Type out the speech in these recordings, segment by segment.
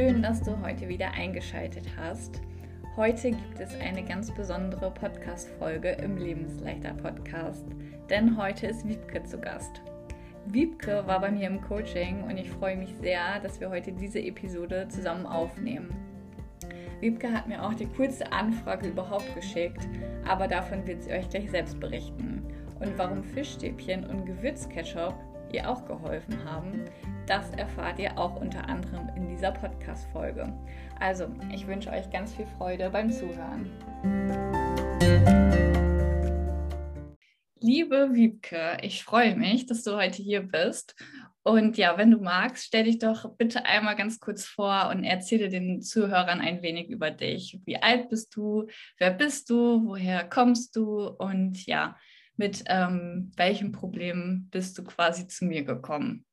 Schön, dass du heute wieder eingeschaltet hast. Heute gibt es eine ganz besondere Podcast-Folge im Lebensleichter Podcast, denn heute ist Wiebke zu Gast. Wiebke war bei mir im Coaching und ich freue mich sehr, dass wir heute diese Episode zusammen aufnehmen. Wiebke hat mir auch die coolste Anfrage überhaupt geschickt, aber davon wird sie euch gleich selbst berichten. Und warum Fischstäbchen und Gewürzketchup ihr auch geholfen haben, das erfahrt ihr auch unter anderem in dieser Podcast-Folge. Also, ich wünsche euch ganz viel Freude beim Zuhören. Liebe Wiebke, ich freue mich, dass du heute hier bist. Und ja, wenn du magst, stell dich doch bitte einmal ganz kurz vor und erzähle den Zuhörern ein wenig über dich. Wie alt bist du? Wer bist du? Woher kommst du? Und ja, mit ähm, welchem Problem bist du quasi zu mir gekommen?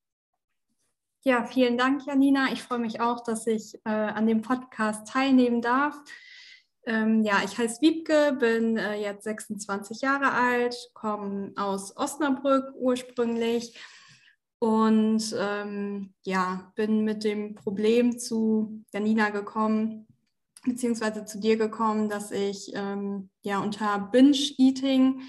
Ja, vielen Dank, Janina. Ich freue mich auch, dass ich äh, an dem Podcast teilnehmen darf. Ähm, ja, ich heiße Wiebke, bin äh, jetzt 26 Jahre alt, komme aus Osnabrück ursprünglich und ähm, ja, bin mit dem Problem zu Janina gekommen, beziehungsweise zu dir gekommen, dass ich ähm, ja unter Binge-Eating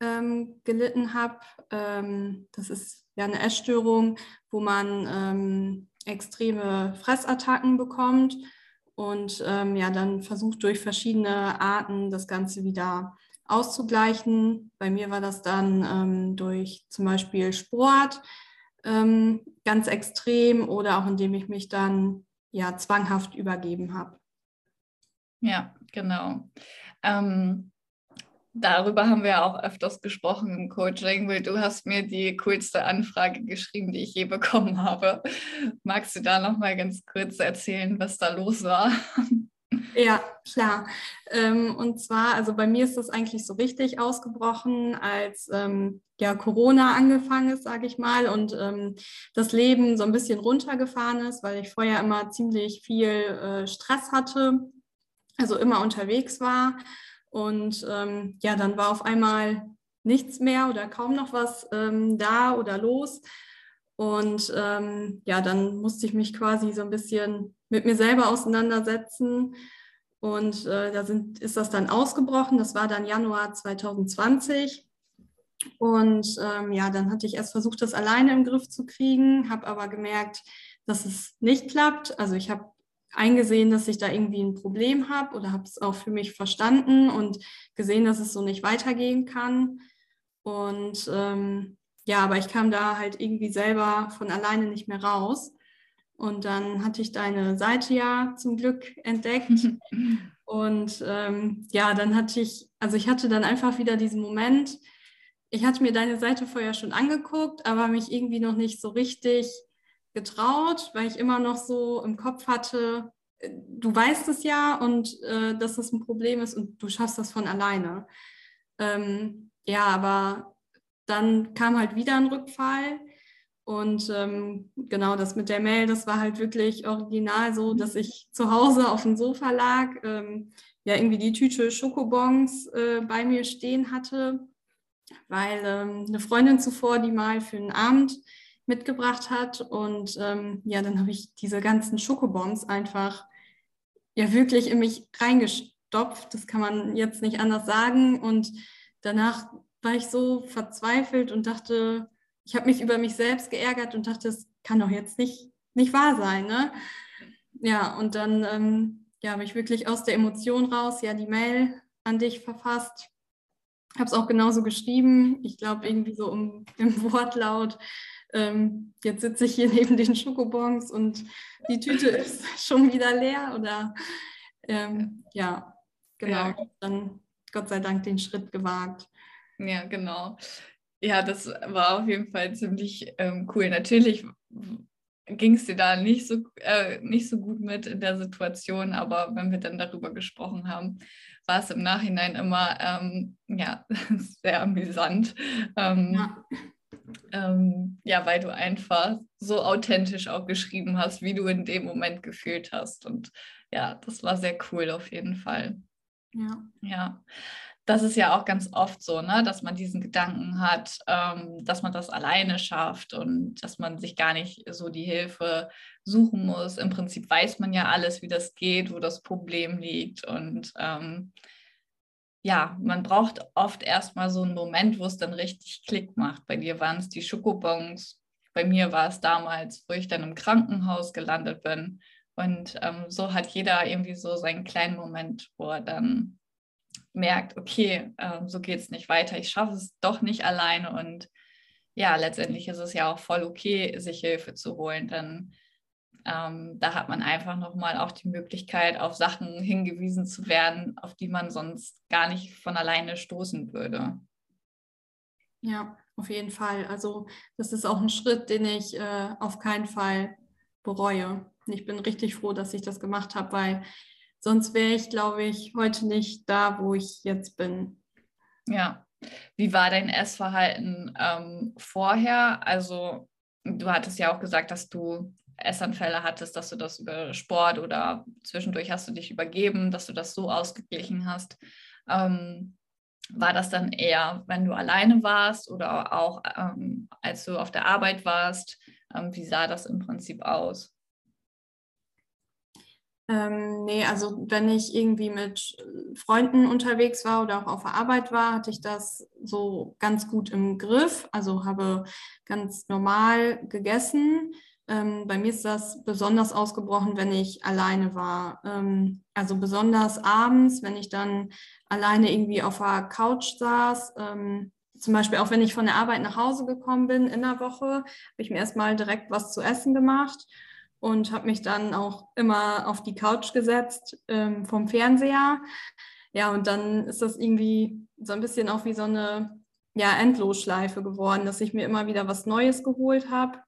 ähm, gelitten habe. Ähm, das ist ja eine Essstörung, wo man ähm, extreme Fressattacken bekommt und ähm, ja dann versucht durch verschiedene Arten das Ganze wieder auszugleichen. Bei mir war das dann ähm, durch zum Beispiel Sport ähm, ganz extrem oder auch indem ich mich dann ja zwanghaft übergeben habe. Ja, genau. Ähm, Darüber haben wir auch öfters gesprochen im Coaching, weil du hast mir die coolste Anfrage geschrieben, die ich je bekommen habe. Magst du da noch mal ganz kurz erzählen, was da los war? Ja, klar. Ähm, und zwar, also bei mir ist das eigentlich so richtig ausgebrochen, als ähm, ja Corona angefangen ist, sage ich mal, und ähm, das Leben so ein bisschen runtergefahren ist, weil ich vorher immer ziemlich viel äh, Stress hatte, also immer unterwegs war und ähm, ja, dann war auf einmal nichts mehr oder kaum noch was ähm, da oder los. Und ähm, ja, dann musste ich mich quasi so ein bisschen mit mir selber auseinandersetzen. Und äh, da sind, ist das dann ausgebrochen. Das war dann Januar 2020. Und ähm, ja, dann hatte ich erst versucht, das alleine im Griff zu kriegen, habe aber gemerkt, dass es nicht klappt. Also ich habe eingesehen, dass ich da irgendwie ein Problem habe oder habe es auch für mich verstanden und gesehen, dass es so nicht weitergehen kann. Und ähm, ja, aber ich kam da halt irgendwie selber von alleine nicht mehr raus. Und dann hatte ich deine Seite ja zum Glück entdeckt. und ähm, ja, dann hatte ich, also ich hatte dann einfach wieder diesen Moment, ich hatte mir deine Seite vorher schon angeguckt, aber mich irgendwie noch nicht so richtig getraut, weil ich immer noch so im Kopf hatte, äh, du weißt es ja und äh, dass das ein Problem ist und du schaffst das von alleine. Ähm, ja, aber dann kam halt wieder ein Rückfall und ähm, genau das mit der Mail, das war halt wirklich original so, dass ich zu Hause auf dem Sofa lag, ähm, ja irgendwie die Tüte Schokobons äh, bei mir stehen hatte, weil ähm, eine Freundin zuvor die mal für einen Abend mitgebracht hat. Und ähm, ja, dann habe ich diese ganzen Schokobombs einfach ja wirklich in mich reingestopft. Das kann man jetzt nicht anders sagen. Und danach war ich so verzweifelt und dachte, ich habe mich über mich selbst geärgert und dachte, das kann doch jetzt nicht, nicht wahr sein. Ne? Ja, und dann ähm, ja, habe ich wirklich aus der Emotion raus ja die Mail an dich verfasst. Habe es auch genauso geschrieben. Ich glaube, irgendwie so im, im Wortlaut ähm, jetzt sitze ich hier neben den Schokobons und die Tüte ist schon wieder leer oder ähm, ja, genau, ja. dann Gott sei Dank den Schritt gewagt. Ja, genau. Ja, das war auf jeden Fall ziemlich ähm, cool. Natürlich ging es dir da nicht so, äh, nicht so gut mit in der Situation, aber wenn wir dann darüber gesprochen haben, war es im Nachhinein immer ähm, ja, sehr amüsant. Ähm, ja ähm, ja, weil du einfach so authentisch auch geschrieben hast, wie du in dem Moment gefühlt hast. Und ja, das war sehr cool auf jeden Fall. Ja. Ja. das ist ja auch ganz oft so, ne, dass man diesen Gedanken hat, ähm, dass man das alleine schafft und dass man sich gar nicht so die Hilfe suchen muss. Im Prinzip weiß man ja alles, wie das geht, wo das Problem liegt. Und ähm, ja, man braucht oft erstmal so einen Moment, wo es dann richtig Klick macht. Bei dir waren es die Schokobons, bei mir war es damals, wo ich dann im Krankenhaus gelandet bin. Und ähm, so hat jeder irgendwie so seinen kleinen Moment, wo er dann merkt, okay, äh, so geht es nicht weiter, ich schaffe es doch nicht alleine. Und ja, letztendlich ist es ja auch voll okay, sich Hilfe zu holen, denn ähm, da hat man einfach nochmal auch die Möglichkeit, auf Sachen hingewiesen zu werden, auf die man sonst gar nicht von alleine stoßen würde. Ja, auf jeden Fall. Also das ist auch ein Schritt, den ich äh, auf keinen Fall bereue. Ich bin richtig froh, dass ich das gemacht habe, weil sonst wäre ich, glaube ich, heute nicht da, wo ich jetzt bin. Ja. Wie war dein Essverhalten ähm, vorher? Also du hattest ja auch gesagt, dass du Essanfälle hattest, dass du das über Sport oder zwischendurch hast du dich übergeben, dass du das so ausgeglichen hast. Ähm, war das dann eher, wenn du alleine warst oder auch ähm, als du auf der Arbeit warst? Ähm, wie sah das im Prinzip aus? Ähm, nee, also wenn ich irgendwie mit Freunden unterwegs war oder auch auf der Arbeit war, hatte ich das so ganz gut im Griff. Also habe ganz normal gegessen. Ähm, bei mir ist das besonders ausgebrochen, wenn ich alleine war. Ähm, also besonders abends, wenn ich dann alleine irgendwie auf der Couch saß. Ähm, zum Beispiel auch wenn ich von der Arbeit nach Hause gekommen bin in der Woche, habe ich mir erstmal direkt was zu essen gemacht und habe mich dann auch immer auf die Couch gesetzt ähm, vom Fernseher. Ja, und dann ist das irgendwie so ein bisschen auch wie so eine ja, Endlosschleife geworden, dass ich mir immer wieder was Neues geholt habe.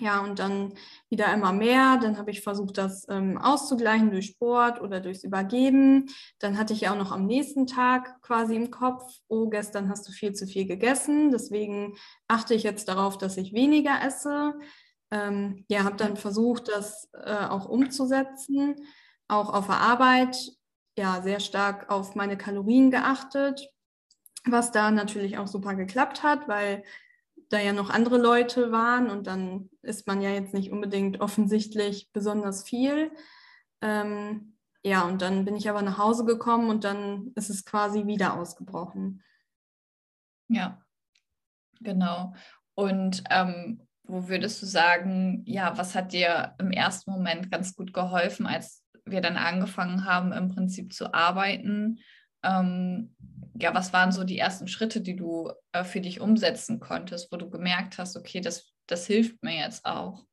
Ja, und dann wieder immer mehr. Dann habe ich versucht, das ähm, auszugleichen durch Sport oder durchs Übergeben. Dann hatte ich ja auch noch am nächsten Tag quasi im Kopf, oh, gestern hast du viel zu viel gegessen. Deswegen achte ich jetzt darauf, dass ich weniger esse ähm, ja, habe dann versucht, das äh, auch umzusetzen, auch auf der Arbeit, ja, sehr stark auf meine Kalorien geachtet, was da natürlich auch super geklappt hat, weil da ja noch andere Leute waren und dann ist man ja jetzt nicht unbedingt offensichtlich besonders viel. Ähm, ja, und dann bin ich aber nach Hause gekommen und dann ist es quasi wieder ausgebrochen. Ja, genau. Und ähm, wo würdest du sagen, ja, was hat dir im ersten Moment ganz gut geholfen, als wir dann angefangen haben, im Prinzip zu arbeiten? Ähm, ja, was waren so die ersten Schritte, die du äh, für dich umsetzen konntest, wo du gemerkt hast, okay, das, das hilft mir jetzt auch?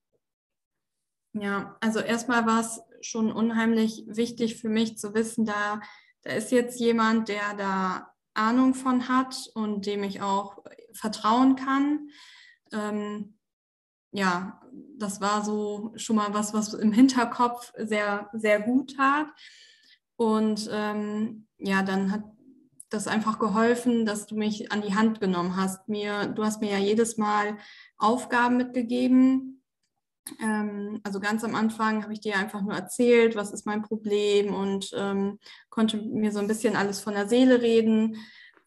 Ja, also erstmal war es schon unheimlich wichtig für mich zu wissen, da, da ist jetzt jemand, der da Ahnung von hat und dem ich auch vertrauen kann. Ähm, ja, das war so schon mal was, was im Hinterkopf sehr, sehr gut tat. Und ähm, ja, dann hat das einfach geholfen, dass du mich an die Hand genommen hast. Mir, du hast mir ja jedes Mal Aufgaben mitgegeben. Ähm, also ganz am Anfang habe ich dir einfach nur erzählt, was ist mein Problem und ähm, konnte mir so ein bisschen alles von der Seele reden.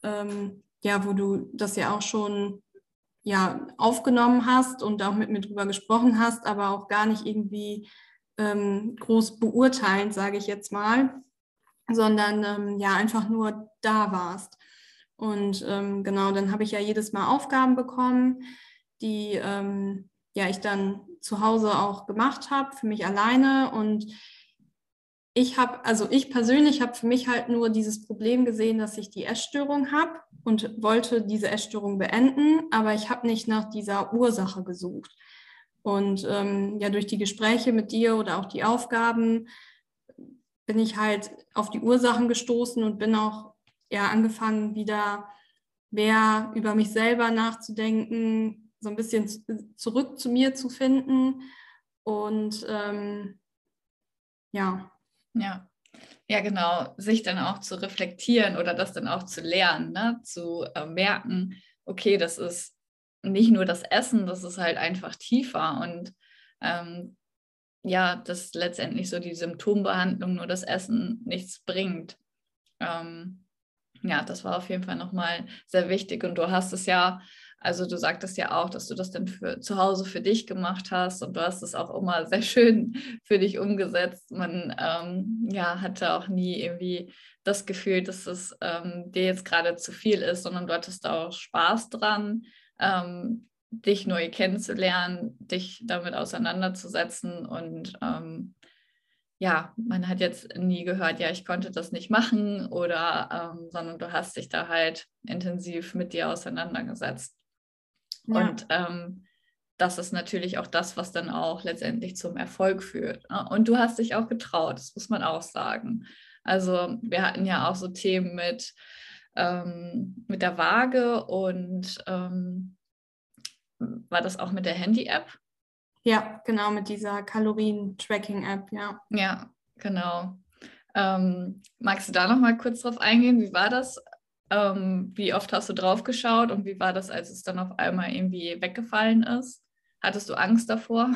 Ähm, ja, wo du das ja auch schon ja, aufgenommen hast und auch mit mir drüber gesprochen hast, aber auch gar nicht irgendwie ähm, groß beurteilend, sage ich jetzt mal, sondern ähm, ja, einfach nur da warst. Und ähm, genau, dann habe ich ja jedes Mal Aufgaben bekommen, die ähm, ja ich dann zu Hause auch gemacht habe, für mich alleine. Und ich habe, also ich persönlich habe für mich halt nur dieses Problem gesehen, dass ich die Essstörung habe und wollte diese Essstörung beenden, aber ich habe nicht nach dieser Ursache gesucht. Und ähm, ja, durch die Gespräche mit dir oder auch die Aufgaben bin ich halt auf die Ursachen gestoßen und bin auch ja angefangen, wieder mehr über mich selber nachzudenken, so ein bisschen zurück zu mir zu finden. Und ähm, ja, ja. Ja, genau, sich dann auch zu reflektieren oder das dann auch zu lernen, ne? zu äh, merken, okay, das ist nicht nur das Essen, das ist halt einfach tiefer und ähm, ja, dass letztendlich so die Symptombehandlung nur das Essen nichts bringt. Ähm, ja, das war auf jeden Fall nochmal sehr wichtig. Und du hast es ja, also du sagtest ja auch, dass du das dann für zu Hause für dich gemacht hast und du hast es auch immer sehr schön für dich umgesetzt. Man ähm, ja, hatte auch nie irgendwie das Gefühl, dass es ähm, dir jetzt gerade zu viel ist, sondern du hattest auch Spaß dran, ähm, dich neu kennenzulernen, dich damit auseinanderzusetzen und ähm, ja, man hat jetzt nie gehört, ja, ich konnte das nicht machen oder, ähm, sondern du hast dich da halt intensiv mit dir auseinandergesetzt. Ja. Und ähm, das ist natürlich auch das, was dann auch letztendlich zum Erfolg führt. Ne? Und du hast dich auch getraut, das muss man auch sagen. Also wir hatten ja auch so Themen mit, ähm, mit der Waage und ähm, war das auch mit der Handy-App? Ja, genau, mit dieser Kalorien-Tracking-App, ja. Ja, genau. Ähm, magst du da noch mal kurz drauf eingehen? Wie war das? Ähm, wie oft hast du drauf geschaut und wie war das, als es dann auf einmal irgendwie weggefallen ist? Hattest du Angst davor?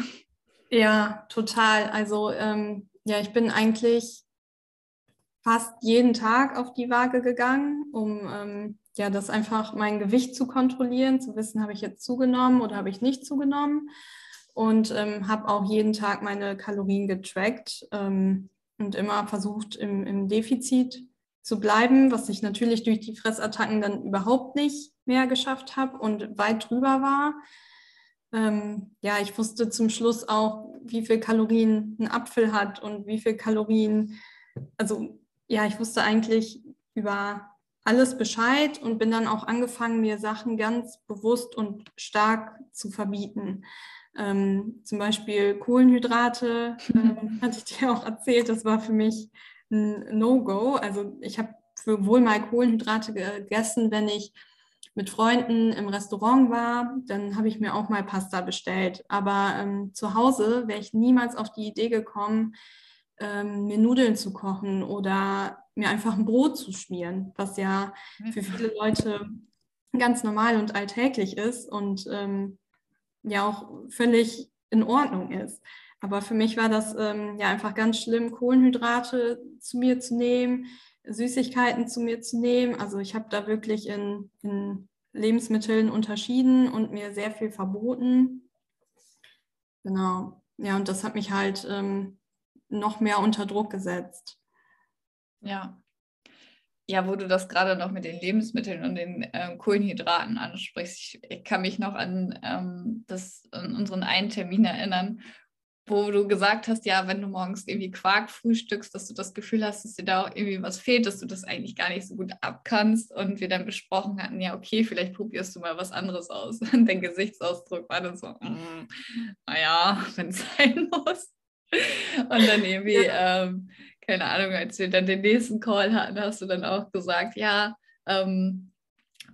Ja, total. Also ähm, ja, ich bin eigentlich fast jeden Tag auf die Waage gegangen, um ähm, ja das einfach mein Gewicht zu kontrollieren, zu wissen, habe ich jetzt zugenommen oder habe ich nicht zugenommen und ähm, habe auch jeden Tag meine Kalorien getrackt ähm, und immer versucht, im, im, Defizit zu bleiben, was ich natürlich durch die Fressattacken dann überhaupt nicht mehr geschafft habe und weit drüber war. Ähm, ja, ich wusste zum Schluss auch, wie viel Kalorien ein Apfel hat und wie viel Kalorien, also ja, ich wusste eigentlich über alles Bescheid und bin dann auch angefangen, mir Sachen ganz bewusst und stark zu verbieten. Ähm, zum Beispiel Kohlenhydrate, äh, hatte ich dir auch erzählt, das war für mich ein No-Go. Also ich habe für wohl mal Kohlenhydrate gegessen, wenn ich mit Freunden im Restaurant war, dann habe ich mir auch mal Pasta bestellt. Aber ähm, zu Hause wäre ich niemals auf die Idee gekommen, ähm, mir Nudeln zu kochen oder mir einfach ein Brot zu schmieren, was ja für viele Leute ganz normal und alltäglich ist. Und ähm, ja auch völlig in Ordnung ist. Aber für mich war das ähm, ja einfach ganz schlimm, Kohlenhydrate zu mir zu nehmen, Süßigkeiten zu mir zu nehmen. Also ich habe da wirklich in, in Lebensmitteln unterschieden und mir sehr viel verboten. Genau. Ja, und das hat mich halt ähm, noch mehr unter Druck gesetzt. Ja, ja, wo du das gerade noch mit den Lebensmitteln und den ähm, Kohlenhydraten ansprichst, ich, ich, kann mich noch an, ähm, das, an unseren einen Termin erinnern, wo du gesagt hast, ja, wenn du morgens irgendwie Quark frühstückst, dass du das Gefühl hast, dass dir da auch irgendwie was fehlt, dass du das eigentlich gar nicht so gut abkannst und wir dann besprochen hatten, ja, okay, vielleicht probierst du mal was anderes aus. Und dein Gesichtsausdruck war dann so, mm, naja, wenn es sein muss. Und dann irgendwie, ja. ähm, keine Ahnung, als wir dann den nächsten Call hatten, hast du dann auch gesagt, ja, ähm,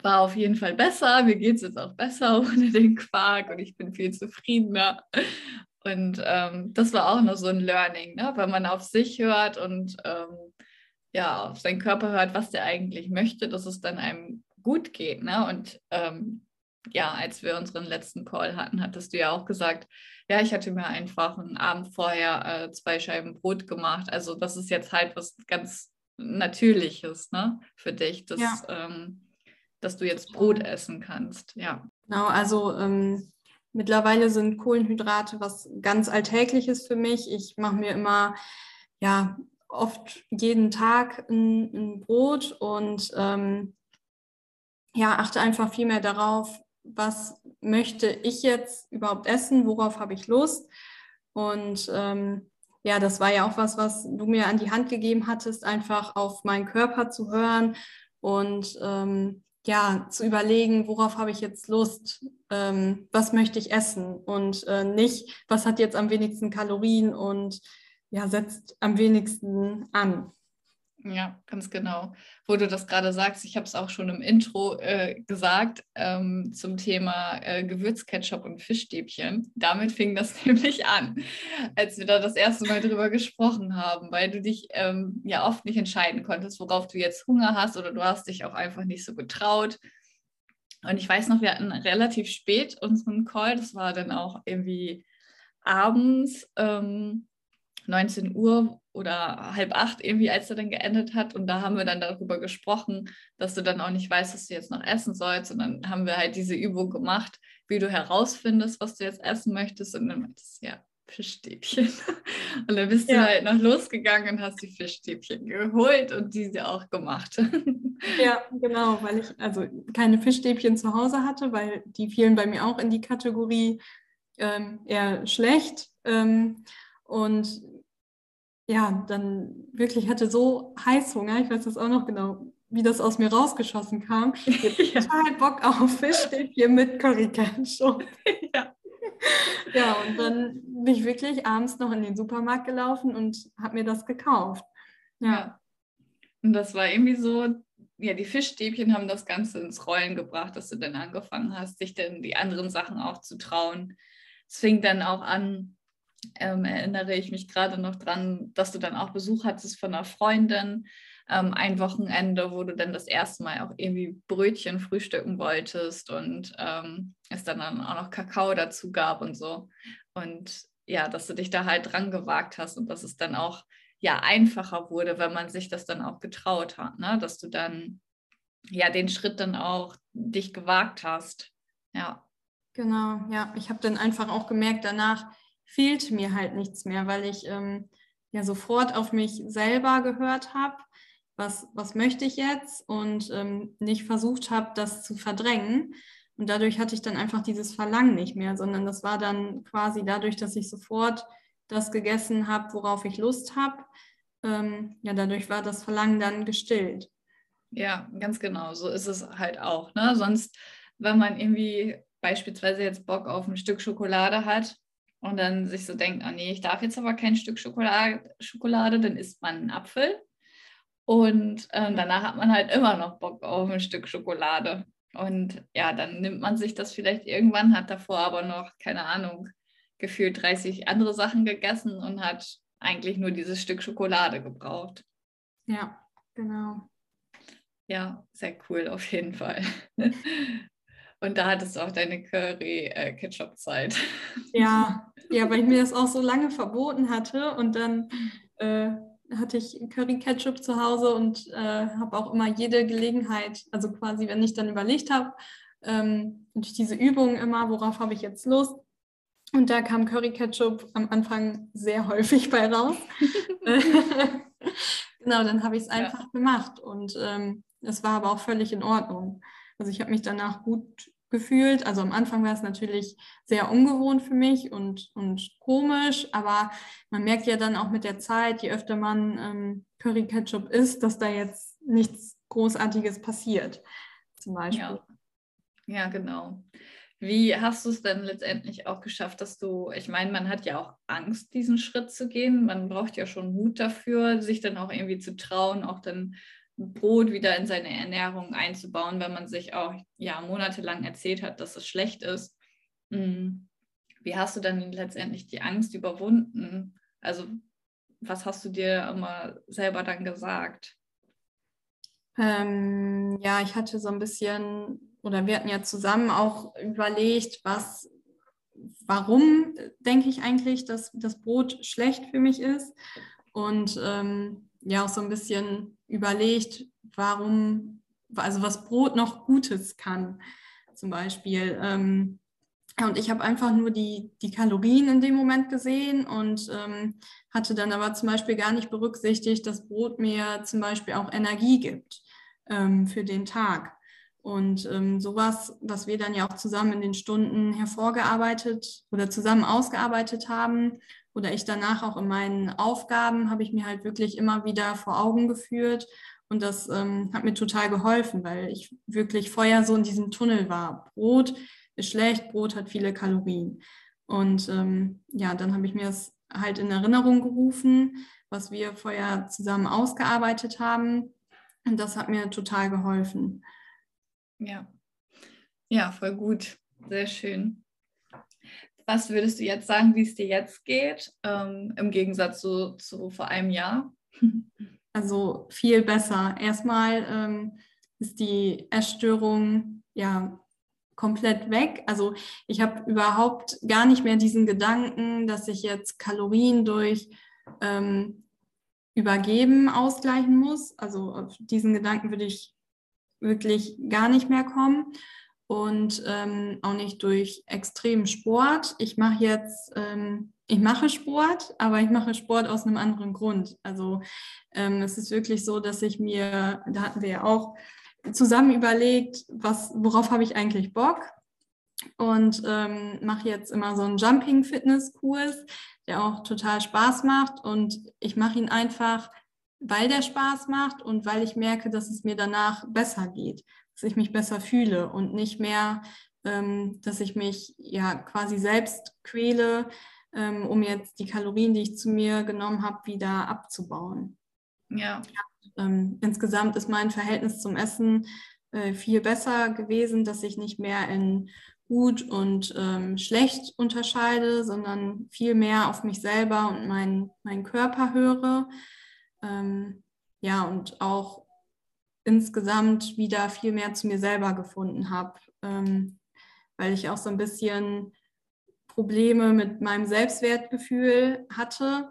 war auf jeden Fall besser, mir geht es jetzt auch besser ohne den Quark und ich bin viel zufriedener. Und ähm, das war auch noch so ein Learning, ne? wenn man auf sich hört und ähm, ja, auf seinen Körper hört, was der eigentlich möchte, dass es dann einem gut geht. Ne? Und ähm, ja, als wir unseren letzten Call hatten, hattest du ja auch gesagt, ja, ich hatte mir einfach einen Abend vorher äh, zwei Scheiben Brot gemacht. Also das ist jetzt halt was ganz Natürliches, ne, für dich, dass, ja. ähm, dass du jetzt Brot essen kannst. Ja. Genau, also ähm, mittlerweile sind Kohlenhydrate was ganz Alltägliches für mich. Ich mache mir immer, ja, oft jeden Tag ein, ein Brot und ähm, ja, achte einfach viel mehr darauf, was möchte ich jetzt überhaupt essen, worauf habe ich Lust. Und ähm, ja, das war ja auch was, was du mir an die Hand gegeben hattest, einfach auf meinen Körper zu hören und ähm, ja, zu überlegen, worauf habe ich jetzt Lust, ähm, was möchte ich essen und äh, nicht, was hat jetzt am wenigsten Kalorien und ja, setzt am wenigsten an. Ja, ganz genau. Wo du das gerade sagst, ich habe es auch schon im Intro äh, gesagt ähm, zum Thema äh, Gewürzketchup und Fischstäbchen. Damit fing das nämlich an, als wir da das erste Mal drüber gesprochen haben, weil du dich ähm, ja oft nicht entscheiden konntest, worauf du jetzt Hunger hast oder du hast dich auch einfach nicht so getraut. Und ich weiß noch, wir hatten relativ spät unseren Call, das war dann auch irgendwie abends. Ähm, 19 Uhr oder halb acht irgendwie, als er dann geendet hat. Und da haben wir dann darüber gesprochen, dass du dann auch nicht weißt, was du jetzt noch essen sollst. Und dann haben wir halt diese Übung gemacht, wie du herausfindest, was du jetzt essen möchtest. Und dann meintest du, ja, Fischstäbchen. Und dann bist ja. du halt noch losgegangen und hast die Fischstäbchen geholt und diese auch gemacht. Ja, genau, weil ich also keine Fischstäbchen zu Hause hatte, weil die fielen bei mir auch in die Kategorie ähm, eher schlecht. Ähm, und ja, dann wirklich hatte so Heißhunger, ich weiß das auch noch genau, wie das aus mir rausgeschossen kam. Ich habe ja. total Bock auf Fischstäbchen mit Curry Ketchup. Ja. ja, und dann bin ich wirklich abends noch in den Supermarkt gelaufen und habe mir das gekauft. Ja. ja. Und das war irgendwie so, ja, die Fischstäbchen haben das Ganze ins Rollen gebracht, dass du dann angefangen hast, dich dann die anderen Sachen auch zu trauen. Es fing dann auch an, ähm, erinnere ich mich gerade noch dran, dass du dann auch Besuch hattest von einer Freundin, ähm, ein Wochenende, wo du dann das erste Mal auch irgendwie Brötchen frühstücken wolltest und ähm, es dann, dann auch noch Kakao dazu gab und so. Und ja, dass du dich da halt dran gewagt hast und dass es dann auch ja einfacher wurde, wenn man sich das dann auch getraut hat, ne? dass du dann ja den Schritt dann auch dich gewagt hast. Ja. Genau, ja. Ich habe dann einfach auch gemerkt, danach fehlte mir halt nichts mehr, weil ich ähm, ja sofort auf mich selber gehört habe was, was möchte ich jetzt und ähm, nicht versucht habe, das zu verdrängen. Und dadurch hatte ich dann einfach dieses Verlangen nicht mehr, sondern das war dann quasi dadurch, dass ich sofort das gegessen habe, worauf ich Lust habe. Ähm, ja, dadurch war das Verlangen dann gestillt. Ja, ganz genau. So ist es halt auch. Ne? Sonst, wenn man irgendwie beispielsweise jetzt Bock auf ein Stück Schokolade hat und dann sich so denkt, oh nee, ich darf jetzt aber kein Stück Schokolade, Schokolade dann isst man einen Apfel und ähm, danach hat man halt immer noch Bock auf ein Stück Schokolade. Und ja, dann nimmt man sich das vielleicht irgendwann, hat davor aber noch, keine Ahnung, gefühlt 30 andere Sachen gegessen und hat eigentlich nur dieses Stück Schokolade gebraucht. Ja, genau. Ja, sehr cool auf jeden Fall. Und da hattest du auch deine Curry-Ketchup-Zeit. Äh, ja, ja, weil ich mir das auch so lange verboten hatte und dann äh, hatte ich Curry Ketchup zu Hause und äh, habe auch immer jede Gelegenheit, also quasi, wenn ich dann überlegt habe, ähm, durch diese Übungen immer, worauf habe ich jetzt Lust? Und da kam Curry Ketchup am Anfang sehr häufig bei raus. genau, dann habe ich es einfach ja. gemacht und ähm, es war aber auch völlig in Ordnung. Also ich habe mich danach gut gefühlt. Also am Anfang war es natürlich sehr ungewohnt für mich und, und komisch, aber man merkt ja dann auch mit der Zeit, je öfter man ähm, Curry Ketchup isst, dass da jetzt nichts Großartiges passiert, zum Beispiel. Ja, ja genau. Wie hast du es denn letztendlich auch geschafft, dass du, ich meine, man hat ja auch Angst, diesen Schritt zu gehen. Man braucht ja schon Mut dafür, sich dann auch irgendwie zu trauen, auch dann Brot wieder in seine Ernährung einzubauen, wenn man sich auch ja monatelang erzählt hat, dass es schlecht ist. Hm. Wie hast du dann letztendlich die Angst überwunden? Also was hast du dir immer selber dann gesagt? Ähm, ja, ich hatte so ein bisschen, oder wir hatten ja zusammen auch überlegt, was, warum denke ich eigentlich, dass das Brot schlecht für mich ist. Und ähm, ja, auch so ein bisschen überlegt, warum, also was Brot noch Gutes kann, zum Beispiel. Ähm, und ich habe einfach nur die, die Kalorien in dem Moment gesehen und ähm, hatte dann aber zum Beispiel gar nicht berücksichtigt, dass Brot mir zum Beispiel auch Energie gibt ähm, für den Tag. Und ähm, sowas, was wir dann ja auch zusammen in den Stunden hervorgearbeitet oder zusammen ausgearbeitet haben oder ich danach auch in meinen Aufgaben, habe ich mir halt wirklich immer wieder vor Augen geführt und das ähm, hat mir total geholfen, weil ich wirklich vorher so in diesem Tunnel war. Brot ist schlecht, Brot hat viele Kalorien. Und ähm, ja, dann habe ich mir das halt in Erinnerung gerufen, was wir vorher zusammen ausgearbeitet haben. Und das hat mir total geholfen. Ja, ja, voll gut. Sehr schön. Was würdest du jetzt sagen, wie es dir jetzt geht, ähm, im Gegensatz zu, zu vor einem Jahr? Also viel besser. Erstmal ähm, ist die Essstörung ja komplett weg. Also ich habe überhaupt gar nicht mehr diesen Gedanken, dass ich jetzt Kalorien durch ähm, übergeben ausgleichen muss. Also auf diesen Gedanken würde ich wirklich gar nicht mehr kommen und ähm, auch nicht durch extremen Sport. Ich mache jetzt, ähm, ich mache Sport, aber ich mache Sport aus einem anderen Grund. Also ähm, es ist wirklich so, dass ich mir, da hatten wir ja auch zusammen überlegt, was, worauf habe ich eigentlich Bock und ähm, mache jetzt immer so einen Jumping-Fitness-Kurs, der auch total Spaß macht und ich mache ihn einfach, weil der Spaß macht und weil ich merke, dass es mir danach besser geht dass ich mich besser fühle und nicht mehr, ähm, dass ich mich ja quasi selbst quäle, ähm, um jetzt die Kalorien, die ich zu mir genommen habe, wieder abzubauen. Ja. Ähm, insgesamt ist mein Verhältnis zum Essen äh, viel besser gewesen, dass ich nicht mehr in gut und ähm, schlecht unterscheide, sondern viel mehr auf mich selber und meinen mein Körper höre. Ähm, ja, und auch insgesamt wieder viel mehr zu mir selber gefunden habe, ähm, weil ich auch so ein bisschen Probleme mit meinem Selbstwertgefühl hatte.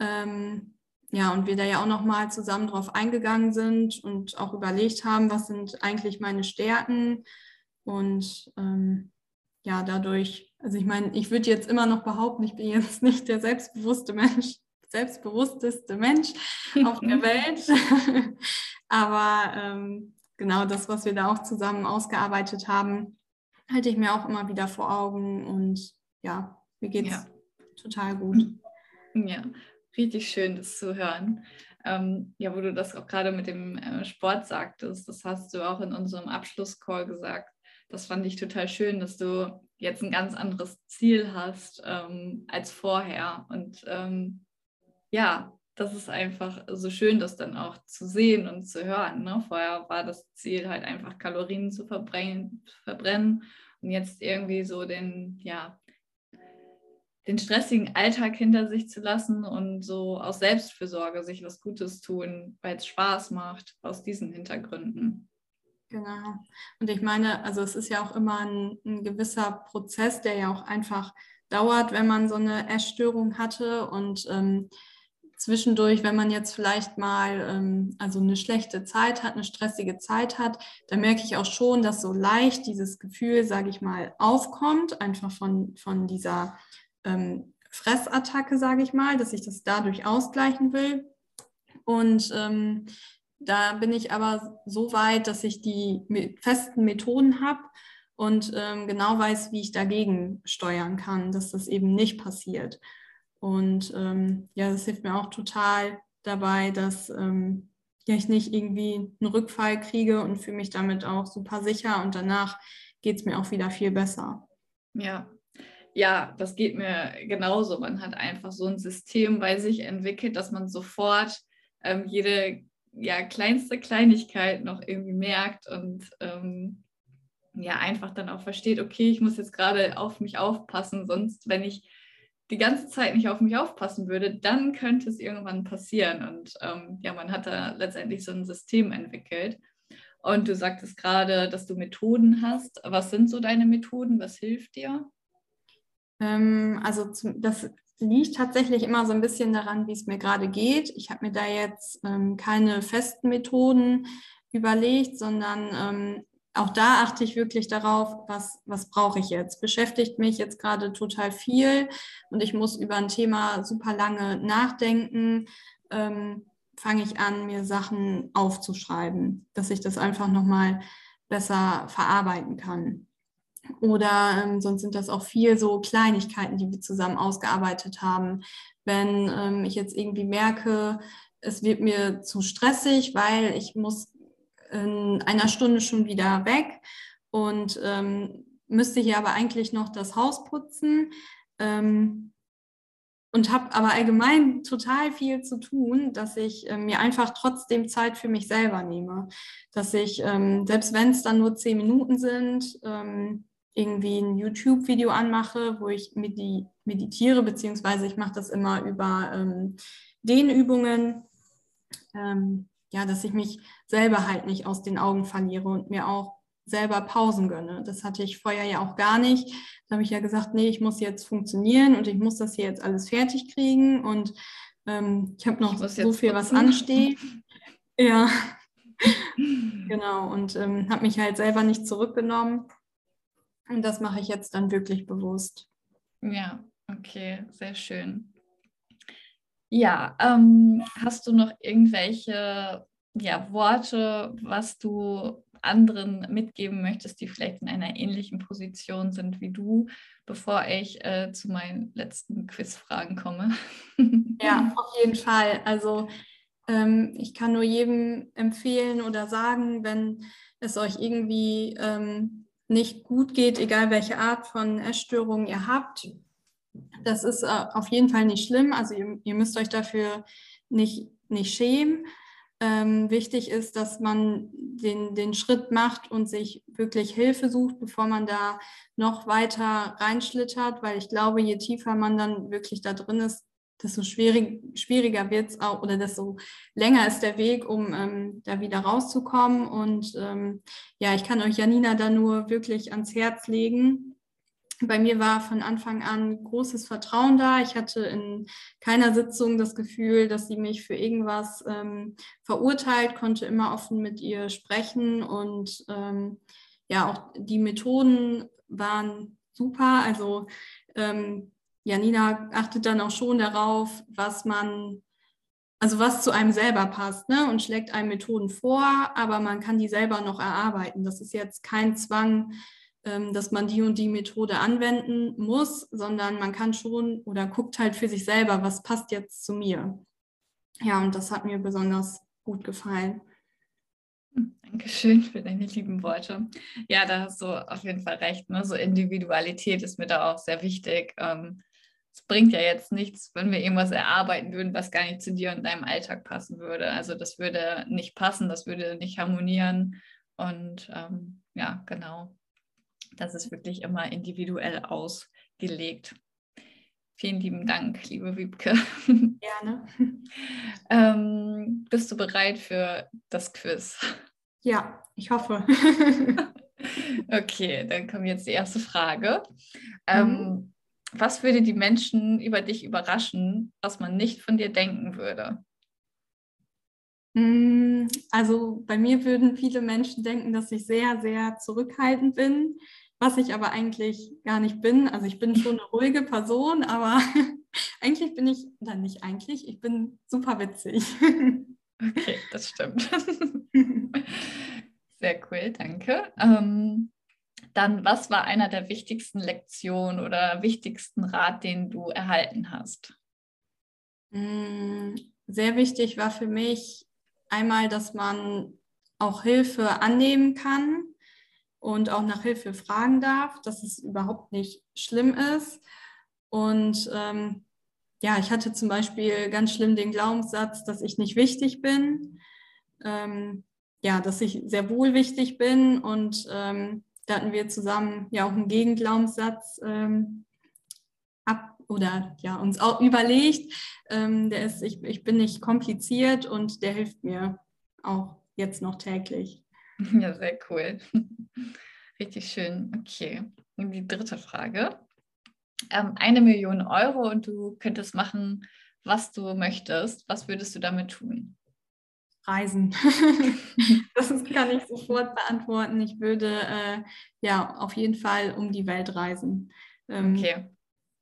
Ähm, ja, und wir da ja auch nochmal zusammen drauf eingegangen sind und auch überlegt haben, was sind eigentlich meine Stärken. Und ähm, ja, dadurch, also ich meine, ich würde jetzt immer noch behaupten, ich bin jetzt nicht der selbstbewusste Mensch, selbstbewussteste Mensch auf der Welt. Aber ähm, genau das, was wir da auch zusammen ausgearbeitet haben, halte ich mir auch immer wieder vor Augen. Und ja, mir geht es ja. total gut. Ja, richtig schön, das zu hören. Ähm, ja, wo du das auch gerade mit dem äh, Sport sagtest, das hast du auch in unserem Abschlusscall gesagt. Das fand ich total schön, dass du jetzt ein ganz anderes Ziel hast ähm, als vorher. Und ähm, ja, das ist einfach so schön, das dann auch zu sehen und zu hören. Ne? Vorher war das Ziel halt einfach Kalorien zu verbrennen, verbrennen und jetzt irgendwie so den, ja, den stressigen Alltag hinter sich zu lassen und so aus Selbstfürsorge sich was Gutes tun, weil es Spaß macht, aus diesen Hintergründen. Genau. Und ich meine, also es ist ja auch immer ein, ein gewisser Prozess, der ja auch einfach dauert, wenn man so eine Essstörung hatte und ähm, zwischendurch, wenn man jetzt vielleicht mal ähm, also eine schlechte Zeit hat, eine stressige Zeit hat, dann merke ich auch schon, dass so leicht dieses Gefühl, sage ich mal, aufkommt, einfach von, von dieser ähm, Fressattacke, sage ich mal, dass ich das dadurch ausgleichen will. Und ähm, da bin ich aber so weit, dass ich die festen Methoden habe und ähm, genau weiß, wie ich dagegen steuern kann, dass das eben nicht passiert. Und ähm, ja, das hilft mir auch total dabei, dass ähm, ja, ich nicht irgendwie einen Rückfall kriege und fühle mich damit auch super sicher und danach geht es mir auch wieder viel besser. Ja. Ja, das geht mir genauso. Man hat einfach so ein System bei sich entwickelt, dass man sofort ähm, jede ja, kleinste Kleinigkeit noch irgendwie merkt und ähm, ja, einfach dann auch versteht, okay, ich muss jetzt gerade auf mich aufpassen, sonst, wenn ich die ganze Zeit nicht auf mich aufpassen würde, dann könnte es irgendwann passieren. Und ähm, ja, man hat da letztendlich so ein System entwickelt. Und du sagtest gerade, dass du Methoden hast. Was sind so deine Methoden? Was hilft dir? Ähm, also zum, das liegt tatsächlich immer so ein bisschen daran, wie es mir gerade geht. Ich habe mir da jetzt ähm, keine festen Methoden überlegt, sondern ähm, auch da achte ich wirklich darauf, was, was brauche ich jetzt. Beschäftigt mich jetzt gerade total viel und ich muss über ein Thema super lange nachdenken. Ähm, fange ich an, mir Sachen aufzuschreiben, dass ich das einfach nochmal besser verarbeiten kann. Oder ähm, sonst sind das auch viel so Kleinigkeiten, die wir zusammen ausgearbeitet haben. Wenn ähm, ich jetzt irgendwie merke, es wird mir zu stressig, weil ich muss in einer Stunde schon wieder weg und ähm, müsste hier aber eigentlich noch das Haus putzen ähm, und habe aber allgemein total viel zu tun, dass ich äh, mir einfach trotzdem Zeit für mich selber nehme. Dass ich, ähm, selbst wenn es dann nur zehn Minuten sind, ähm, irgendwie ein YouTube-Video anmache, wo ich medi meditiere, beziehungsweise ich mache das immer über ähm, Dehnübungen. Ähm, ja, dass ich mich selber halt nicht aus den Augen verliere und mir auch selber Pausen gönne. Das hatte ich vorher ja auch gar nicht. Da habe ich ja gesagt, nee, ich muss jetzt funktionieren und ich muss das hier jetzt alles fertig kriegen und ähm, ich habe noch ich so viel, was ansteht. Ja, genau. Und ähm, habe mich halt selber nicht zurückgenommen. Und das mache ich jetzt dann wirklich bewusst. Ja, okay, sehr schön. Ja, ähm, hast du noch irgendwelche ja, Worte, was du anderen mitgeben möchtest, die vielleicht in einer ähnlichen Position sind wie du, bevor ich äh, zu meinen letzten Quizfragen komme? Ja, auf jeden Fall. Also ähm, ich kann nur jedem empfehlen oder sagen, wenn es euch irgendwie ähm, nicht gut geht, egal welche Art von Essstörung ihr habt, das ist äh, auf jeden Fall nicht schlimm. Also ihr, ihr müsst euch dafür nicht, nicht schämen. Ähm, wichtig ist, dass man den, den Schritt macht und sich wirklich Hilfe sucht, bevor man da noch weiter reinschlittert, weil ich glaube, je tiefer man dann wirklich da drin ist, desto schwierig, schwieriger wird es auch oder desto länger ist der Weg, um ähm, da wieder rauszukommen. Und ähm, ja, ich kann euch Janina da nur wirklich ans Herz legen. Bei mir war von Anfang an großes Vertrauen da. Ich hatte in keiner Sitzung das Gefühl, dass sie mich für irgendwas ähm, verurteilt, konnte immer offen mit ihr sprechen und ähm, ja, auch die Methoden waren super. Also ähm, Janina achtet dann auch schon darauf, was man, also was zu einem selber passt, ne? Und schlägt einem Methoden vor, aber man kann die selber noch erarbeiten. Das ist jetzt kein Zwang, dass man die und die Methode anwenden muss, sondern man kann schon oder guckt halt für sich selber, was passt jetzt zu mir. Ja, und das hat mir besonders gut gefallen. Dankeschön für deine lieben Worte. Ja, da hast du auf jeden Fall recht. Ne? So Individualität ist mir da auch sehr wichtig. Ähm, es bringt ja jetzt nichts, wenn wir irgendwas erarbeiten würden, was gar nicht zu dir und deinem Alltag passen würde. Also das würde nicht passen, das würde nicht harmonieren. Und ähm, ja, genau. Das ist wirklich immer individuell ausgelegt. Vielen lieben Dank, liebe Wiebke. Gerne. ähm, bist du bereit für das Quiz? Ja, ich hoffe. okay, dann kommt jetzt die erste Frage. Ähm, mhm. was würde die Menschen über dich überraschen, was man nicht von dir denken würde? Mm, also bei mir würden viele Menschen denken, dass ich sehr, sehr zurückhaltend bin, was ich aber eigentlich gar nicht bin. Also ich bin schon eine ruhige Person, aber eigentlich bin ich, oder nicht eigentlich, ich bin super witzig. Okay, das stimmt. Sehr cool, danke. Ähm, dann, was war einer der wichtigsten Lektionen oder wichtigsten Rat, den du erhalten hast? Mm, sehr wichtig war für mich einmal, dass man auch Hilfe annehmen kann und auch nach Hilfe fragen darf, dass es überhaupt nicht schlimm ist. Und ähm, ja, ich hatte zum Beispiel ganz schlimm den Glaubenssatz, dass ich nicht wichtig bin. Ähm, ja, dass ich sehr wohl wichtig bin. Und ähm, da hatten wir zusammen ja auch einen Gegenglaubenssatz ähm, oder ja uns auch überlegt. Ähm, der ist, ich, ich bin nicht kompliziert und der hilft mir auch jetzt noch täglich. Ja, sehr cool. Richtig schön. Okay. Und die dritte Frage. Ähm, eine Million Euro und du könntest machen, was du möchtest. Was würdest du damit tun? Reisen. das kann ich sofort beantworten. Ich würde äh, ja auf jeden Fall um die Welt reisen. Ähm, okay.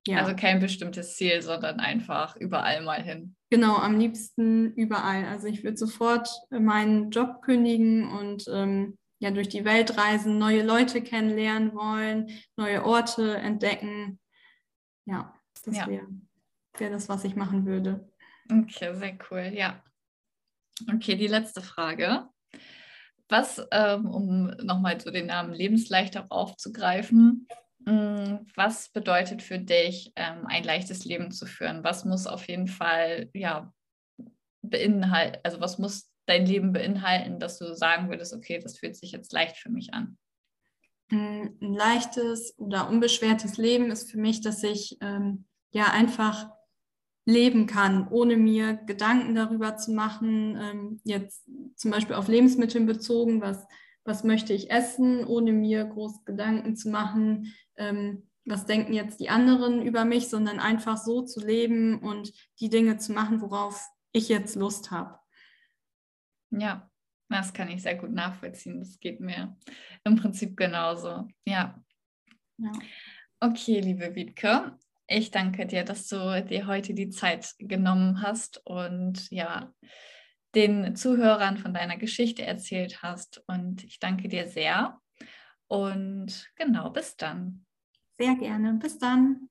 Ja. Also kein bestimmtes Ziel, sondern einfach überall mal hin. Genau, am liebsten überall. Also ich würde sofort meinen Job kündigen und ähm, ja durch die Welt reisen, neue Leute kennenlernen wollen, neue Orte entdecken. Ja, das ja. wäre wär das, was ich machen würde. Okay, sehr cool, ja. Okay, die letzte Frage. Was, ähm, um nochmal so den Namen Lebensleichter aufzugreifen, was bedeutet für dich, ähm, ein leichtes Leben zu führen? Was muss auf jeden Fall, ja, beinhalten, also was muss dein Leben beinhalten, dass du sagen würdest, okay, das fühlt sich jetzt leicht für mich an? Mm, ein leichtes oder unbeschwertes Leben ist für mich, dass ich ähm, ja einfach leben kann, ohne mir Gedanken darüber zu machen, ähm, jetzt zum Beispiel auf Lebensmittel bezogen, was was möchte ich essen, ohne mir groß Gedanken zu machen, ähm, was denken jetzt die anderen über mich, sondern einfach so zu leben und die Dinge zu machen, worauf ich jetzt Lust habe. Ja, das kann ich sehr gut nachvollziehen. Das geht mir im Prinzip genauso. Ja. ja. Okay, liebe Wiebke, ich danke dir, dass du dir heute die Zeit genommen hast und ja, den Zuhörern von deiner Geschichte erzählt hast. Und ich danke dir sehr. Und genau, bis dann. Sehr gerne. Bis dann.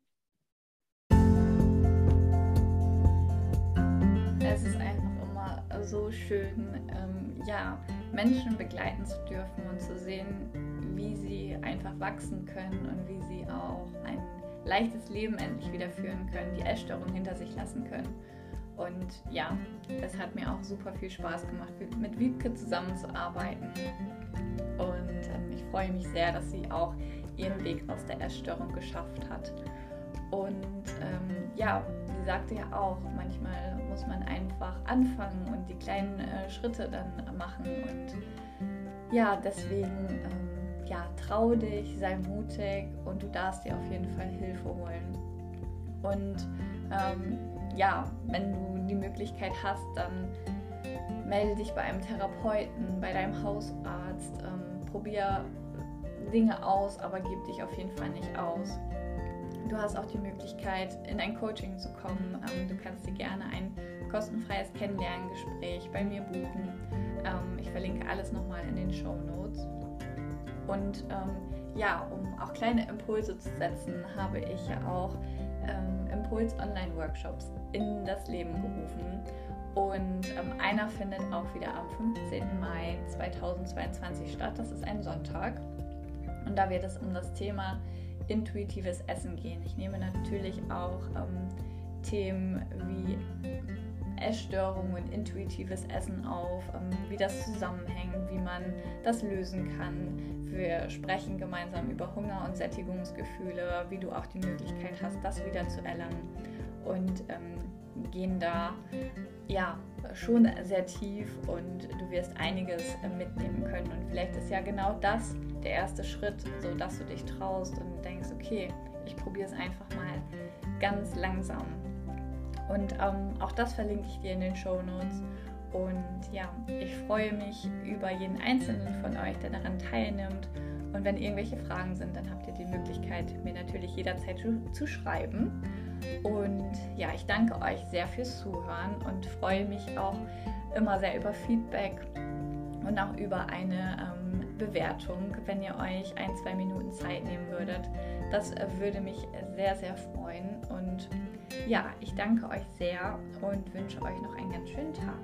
Es ist einfach immer so schön, ähm, ja, Menschen begleiten zu dürfen und zu sehen, wie sie einfach wachsen können und wie sie auch ein leichtes Leben endlich wieder führen können, die Essstörung hinter sich lassen können. Und ja, es hat mir auch super viel Spaß gemacht, mit Wiebke zusammenzuarbeiten. Und ähm, ich freue mich sehr, dass sie auch ihren Weg aus der Essstörung geschafft hat. Und ähm, ja, sie sagte ja auch, manchmal muss man einfach anfangen und die kleinen äh, Schritte dann machen. Und ja, deswegen, ähm, ja, trau dich, sei mutig und du darfst dir auf jeden Fall Hilfe holen. Und ähm, ja, wenn du die Möglichkeit hast, dann melde dich bei einem Therapeuten, bei deinem Hausarzt, ähm, probier Dinge aus, aber gib dich auf jeden Fall nicht aus. Du hast auch die Möglichkeit, in ein Coaching zu kommen. Ähm, du kannst dir gerne ein kostenfreies Kennenlerngespräch bei mir buchen. Ähm, ich verlinke alles nochmal in den Show Notes. Und ähm, ja, um auch kleine Impulse zu setzen, habe ich ja auch Impuls Online-Workshops in das Leben gerufen. Und einer findet auch wieder am 15. Mai 2022 statt. Das ist ein Sonntag. Und da wird es um das Thema intuitives Essen gehen. Ich nehme natürlich auch ähm, Themen wie Essstörungen und intuitives Essen auf, ähm, wie das zusammenhängt, wie man das lösen kann. Wir sprechen gemeinsam über Hunger und Sättigungsgefühle, wie du auch die Möglichkeit hast, das wieder zu erlangen. Und ähm, gehen da ja schon sehr tief und du wirst einiges äh, mitnehmen können. Und vielleicht ist ja genau das der erste Schritt, so dass du dich traust und denkst, okay, ich probiere es einfach mal ganz langsam. Und ähm, auch das verlinke ich dir in den Show Notes. Und ja, ich freue mich über jeden einzelnen von euch, der daran teilnimmt. Und wenn irgendwelche Fragen sind, dann habt ihr die Möglichkeit, mir natürlich jederzeit zu, zu schreiben. Und ja, ich danke euch sehr fürs Zuhören und freue mich auch immer sehr über Feedback und auch über eine ähm, Bewertung, wenn ihr euch ein, zwei Minuten Zeit nehmen würdet. Das würde mich sehr, sehr freuen. Und ja, ich danke euch sehr und wünsche euch noch einen ganz schönen Tag.